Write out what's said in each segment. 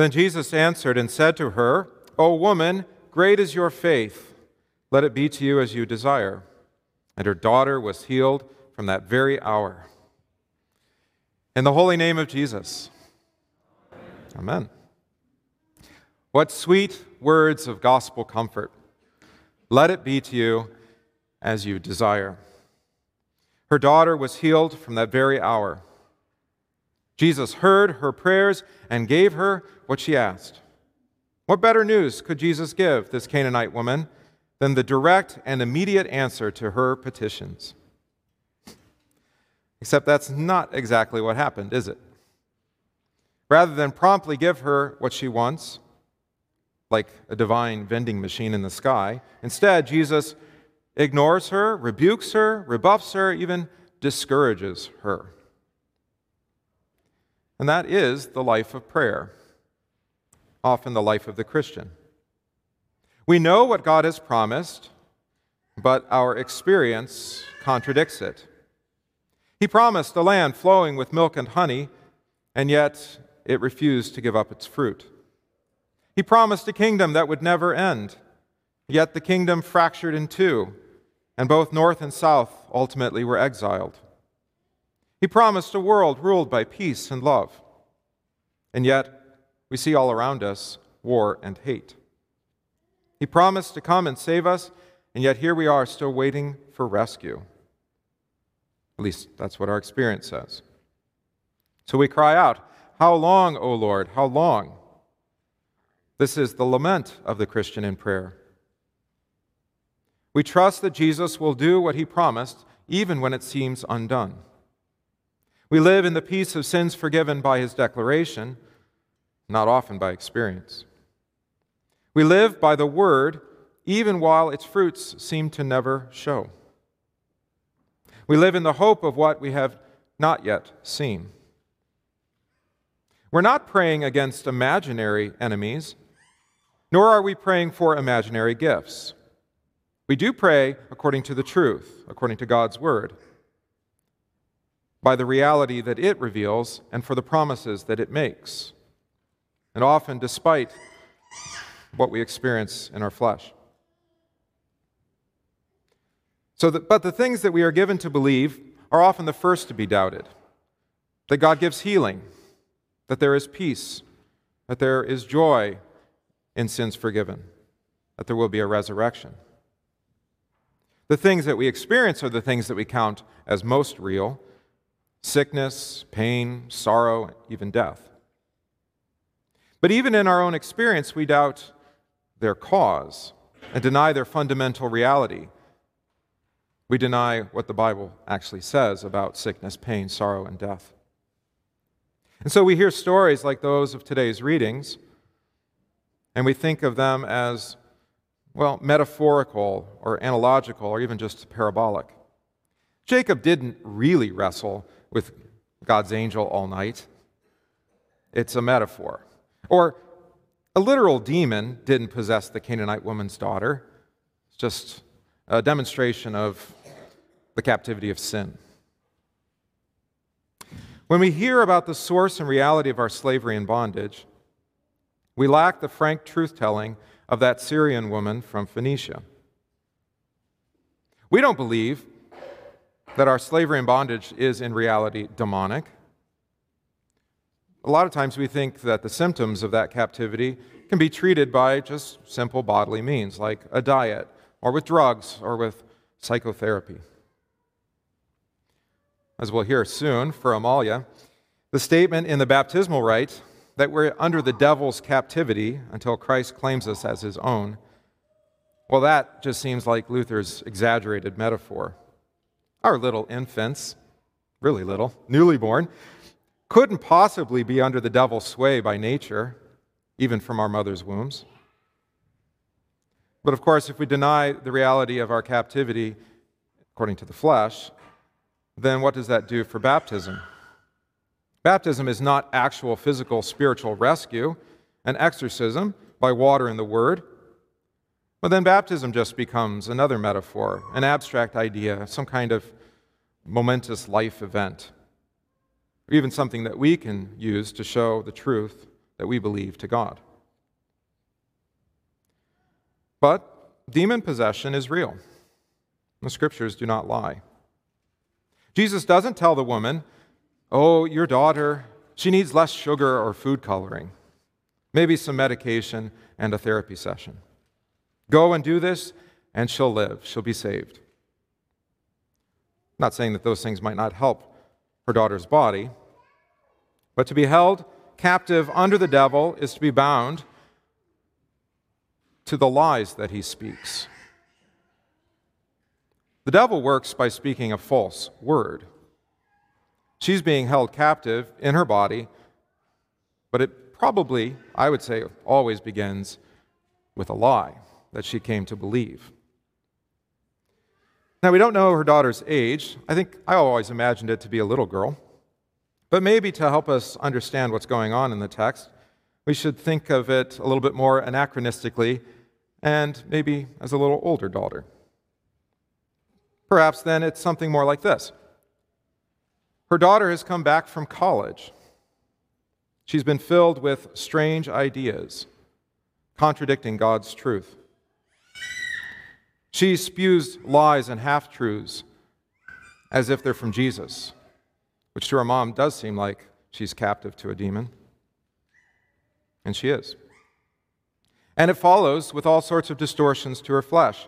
Then Jesus answered and said to her, O woman, great is your faith. Let it be to you as you desire. And her daughter was healed from that very hour. In the holy name of Jesus. Amen. What sweet words of gospel comfort. Let it be to you as you desire. Her daughter was healed from that very hour. Jesus heard her prayers and gave her what she asked. What better news could Jesus give this Canaanite woman than the direct and immediate answer to her petitions? Except that's not exactly what happened, is it? Rather than promptly give her what she wants, like a divine vending machine in the sky, instead, Jesus ignores her, rebukes her, rebuffs her, even discourages her. And that is the life of prayer, often the life of the Christian. We know what God has promised, but our experience contradicts it. He promised a land flowing with milk and honey, and yet it refused to give up its fruit. He promised a kingdom that would never end, yet the kingdom fractured in two, and both north and south ultimately were exiled. He promised a world ruled by peace and love. And yet, we see all around us war and hate. He promised to come and save us, and yet here we are still waiting for rescue. At least that's what our experience says. So we cry out, How long, O Lord? How long? This is the lament of the Christian in prayer. We trust that Jesus will do what he promised, even when it seems undone. We live in the peace of sins forgiven by his declaration, not often by experience. We live by the word, even while its fruits seem to never show. We live in the hope of what we have not yet seen. We're not praying against imaginary enemies, nor are we praying for imaginary gifts. We do pray according to the truth, according to God's word by the reality that it reveals and for the promises that it makes, and often despite what we experience in our flesh. So but the things that we are given to believe are often the first to be doubted that God gives healing, that there is peace, that there is joy in sins forgiven, that there will be a resurrection. The things that we experience are the things that we count as most real sickness, pain, sorrow, even death. But even in our own experience, we doubt their cause and deny their fundamental reality. We deny what the Bible actually says about sickness, pain, sorrow, and death. And so we hear stories like those of today's readings, and we think of them as, well, metaphorical or analogical or even just parabolic. Jacob didn't really wrestle with God's angel all night. It's a metaphor. Or a literal demon didn't possess the Canaanite woman's daughter. It's just a demonstration of the captivity of sin. When we hear about the source and reality of our slavery and bondage, we lack the frank truth telling of that Syrian woman from Phoenicia. We don't believe that our slavery and bondage is in reality demonic. A lot of times we think that the symptoms of that captivity can be treated by just simple bodily means, like a diet, or with drugs, or with psychotherapy. As we'll hear soon for Amalia, the statement in the baptismal rite that we're under the devil's captivity until Christ claims us as his own, well, that just seems like Luther's exaggerated metaphor. Our little infants, really little, newly born, couldn't possibly be under the devil's sway by nature, even from our mother's wombs. But of course, if we deny the reality of our captivity according to the flesh, then what does that do for baptism? Baptism is not actual physical spiritual rescue, an exorcism by water and the word. But then baptism just becomes another metaphor, an abstract idea, some kind of momentous life event, or even something that we can use to show the truth that we believe to God. But demon possession is real. The scriptures do not lie. Jesus doesn't tell the woman, Oh, your daughter, she needs less sugar or food coloring, maybe some medication and a therapy session. Go and do this, and she'll live. She'll be saved. Not saying that those things might not help her daughter's body, but to be held captive under the devil is to be bound to the lies that he speaks. The devil works by speaking a false word. She's being held captive in her body, but it probably, I would say, always begins with a lie that she came to believe. Now, we don't know her daughter's age. I think I always imagined it to be a little girl. But maybe to help us understand what's going on in the text, we should think of it a little bit more anachronistically and maybe as a little older daughter. Perhaps then it's something more like this Her daughter has come back from college. She's been filled with strange ideas, contradicting God's truth. She spews lies and half truths as if they're from Jesus, which to her mom does seem like she's captive to a demon. And she is. And it follows with all sorts of distortions to her flesh.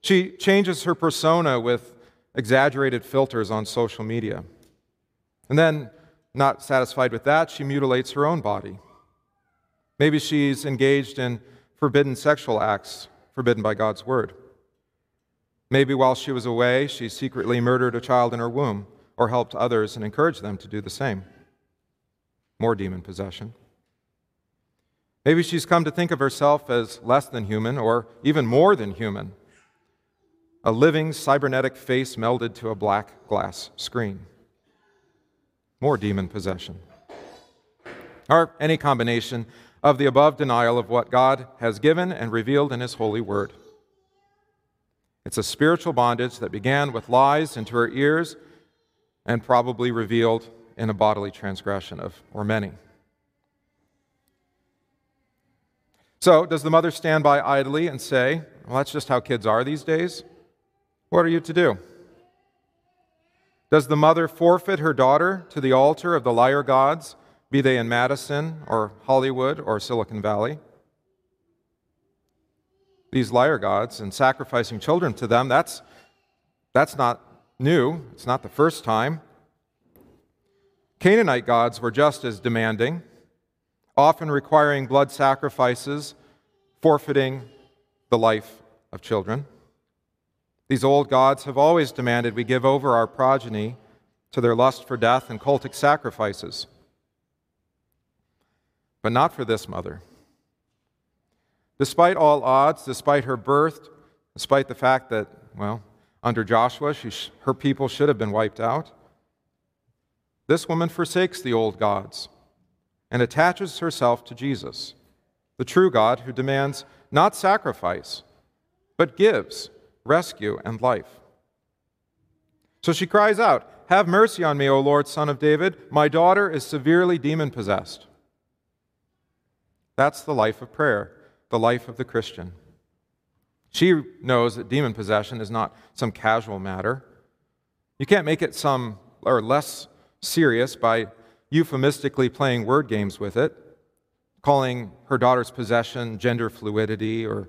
She changes her persona with exaggerated filters on social media. And then, not satisfied with that, she mutilates her own body. Maybe she's engaged in forbidden sexual acts forbidden by God's word. Maybe while she was away, she secretly murdered a child in her womb or helped others and encouraged them to do the same. More demon possession. Maybe she's come to think of herself as less than human or even more than human. A living cybernetic face melded to a black glass screen. More demon possession. Or any combination of the above denial of what God has given and revealed in His holy word. It's a spiritual bondage that began with lies into her ears and probably revealed in a bodily transgression of or many. So, does the mother stand by idly and say, Well, that's just how kids are these days? What are you to do? Does the mother forfeit her daughter to the altar of the liar gods, be they in Madison or Hollywood or Silicon Valley? These liar gods and sacrificing children to them, that's, that's not new. It's not the first time. Canaanite gods were just as demanding, often requiring blood sacrifices, forfeiting the life of children. These old gods have always demanded we give over our progeny to their lust for death and cultic sacrifices. But not for this mother. Despite all odds, despite her birth, despite the fact that, well, under Joshua, sh- her people should have been wiped out, this woman forsakes the old gods and attaches herself to Jesus, the true God who demands not sacrifice, but gives rescue and life. So she cries out, Have mercy on me, O Lord, son of David. My daughter is severely demon possessed. That's the life of prayer the life of the Christian. She knows that demon possession is not some casual matter. You can't make it some or less serious by euphemistically playing word games with it, calling her daughter's possession gender fluidity or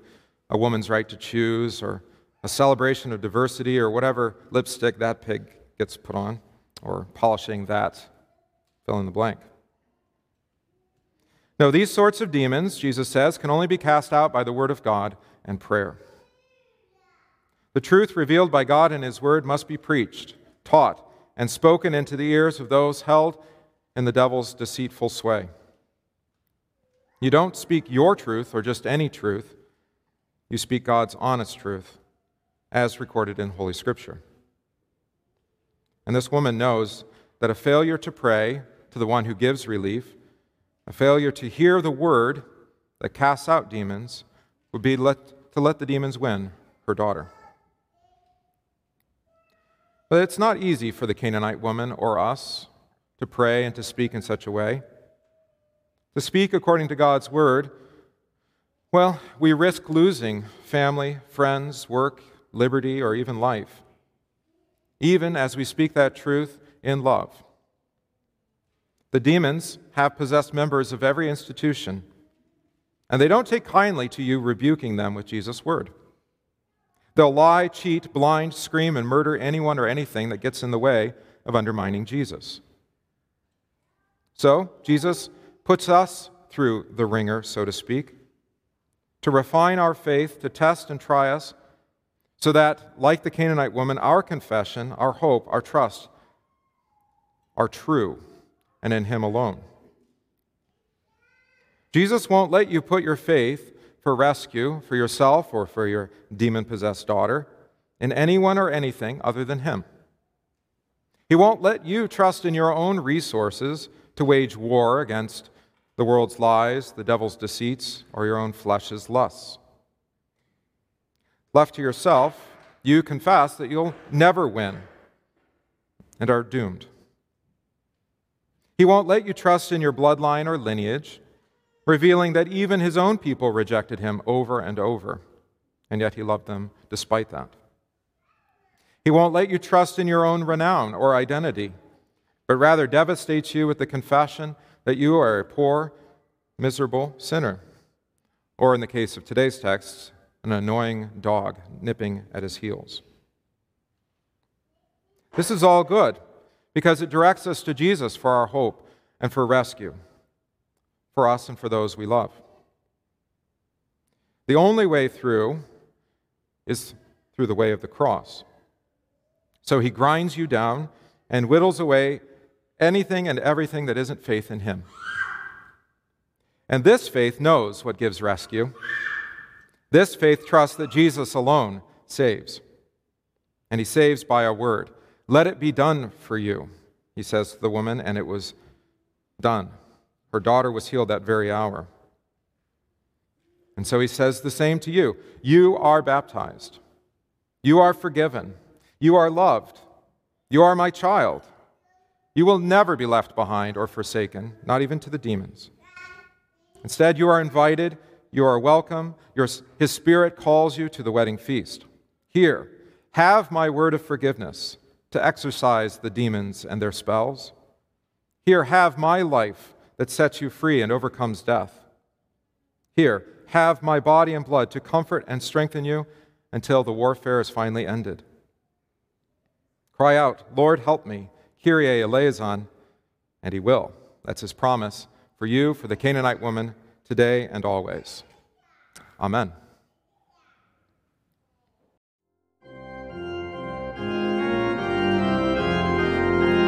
a woman's right to choose or a celebration of diversity or whatever lipstick that pig gets put on or polishing that fill in the blank. No, these sorts of demons, Jesus says, can only be cast out by the Word of God and prayer. The truth revealed by God in His Word must be preached, taught, and spoken into the ears of those held in the devil's deceitful sway. You don't speak your truth or just any truth, you speak God's honest truth, as recorded in Holy Scripture. And this woman knows that a failure to pray to the one who gives relief a failure to hear the word that casts out demons would be let, to let the demons win her daughter. But it's not easy for the Canaanite woman or us to pray and to speak in such a way. to speak according to God's word, well, we risk losing family, friends, work, liberty, or even life, even as we speak that truth in love. The demons have possessed members of every institution, and they don't take kindly to you rebuking them with Jesus' word. They'll lie, cheat, blind, scream, and murder anyone or anything that gets in the way of undermining Jesus. So, Jesus puts us through the wringer, so to speak, to refine our faith, to test and try us, so that, like the Canaanite woman, our confession, our hope, our trust are true and in Him alone. Jesus won't let you put your faith for rescue for yourself or for your demon possessed daughter in anyone or anything other than Him. He won't let you trust in your own resources to wage war against the world's lies, the devil's deceits, or your own flesh's lusts. Left to yourself, you confess that you'll never win and are doomed. He won't let you trust in your bloodline or lineage, revealing that even his own people rejected him over and over, and yet he loved them despite that. He won't let you trust in your own renown or identity, but rather devastates you with the confession that you are a poor, miserable sinner. Or, in the case of today's text, an annoying dog nipping at his heels. This is all good because it directs us to Jesus for our hope and for rescue, for us and for those we love. The only way through is through the way of the cross. So he grinds you down and whittles away anything and everything that isn't faith in him. And this faith knows what gives rescue. This faith trusts that Jesus alone saves. And he saves by a word. Let it be done for you, he says to the woman, and it was done. Her daughter was healed that very hour. And so he says the same to you. You are baptized. You are forgiven. You are loved. You are my child. You will never be left behind or forsaken, not even to the demons. Instead, you are invited, you are welcome. Your, his Spirit calls you to the wedding feast. Here, have my word of forgiveness to exorcise the demons and their spells. Here, have my life that sets you free and overcomes death. Here, have my body and blood to comfort and strengthen you until the warfare is finally ended. Cry out, Lord, help me, Kyrie eleison, and he will. That's his promise for you, for the Canaanite woman, today and always. Amen.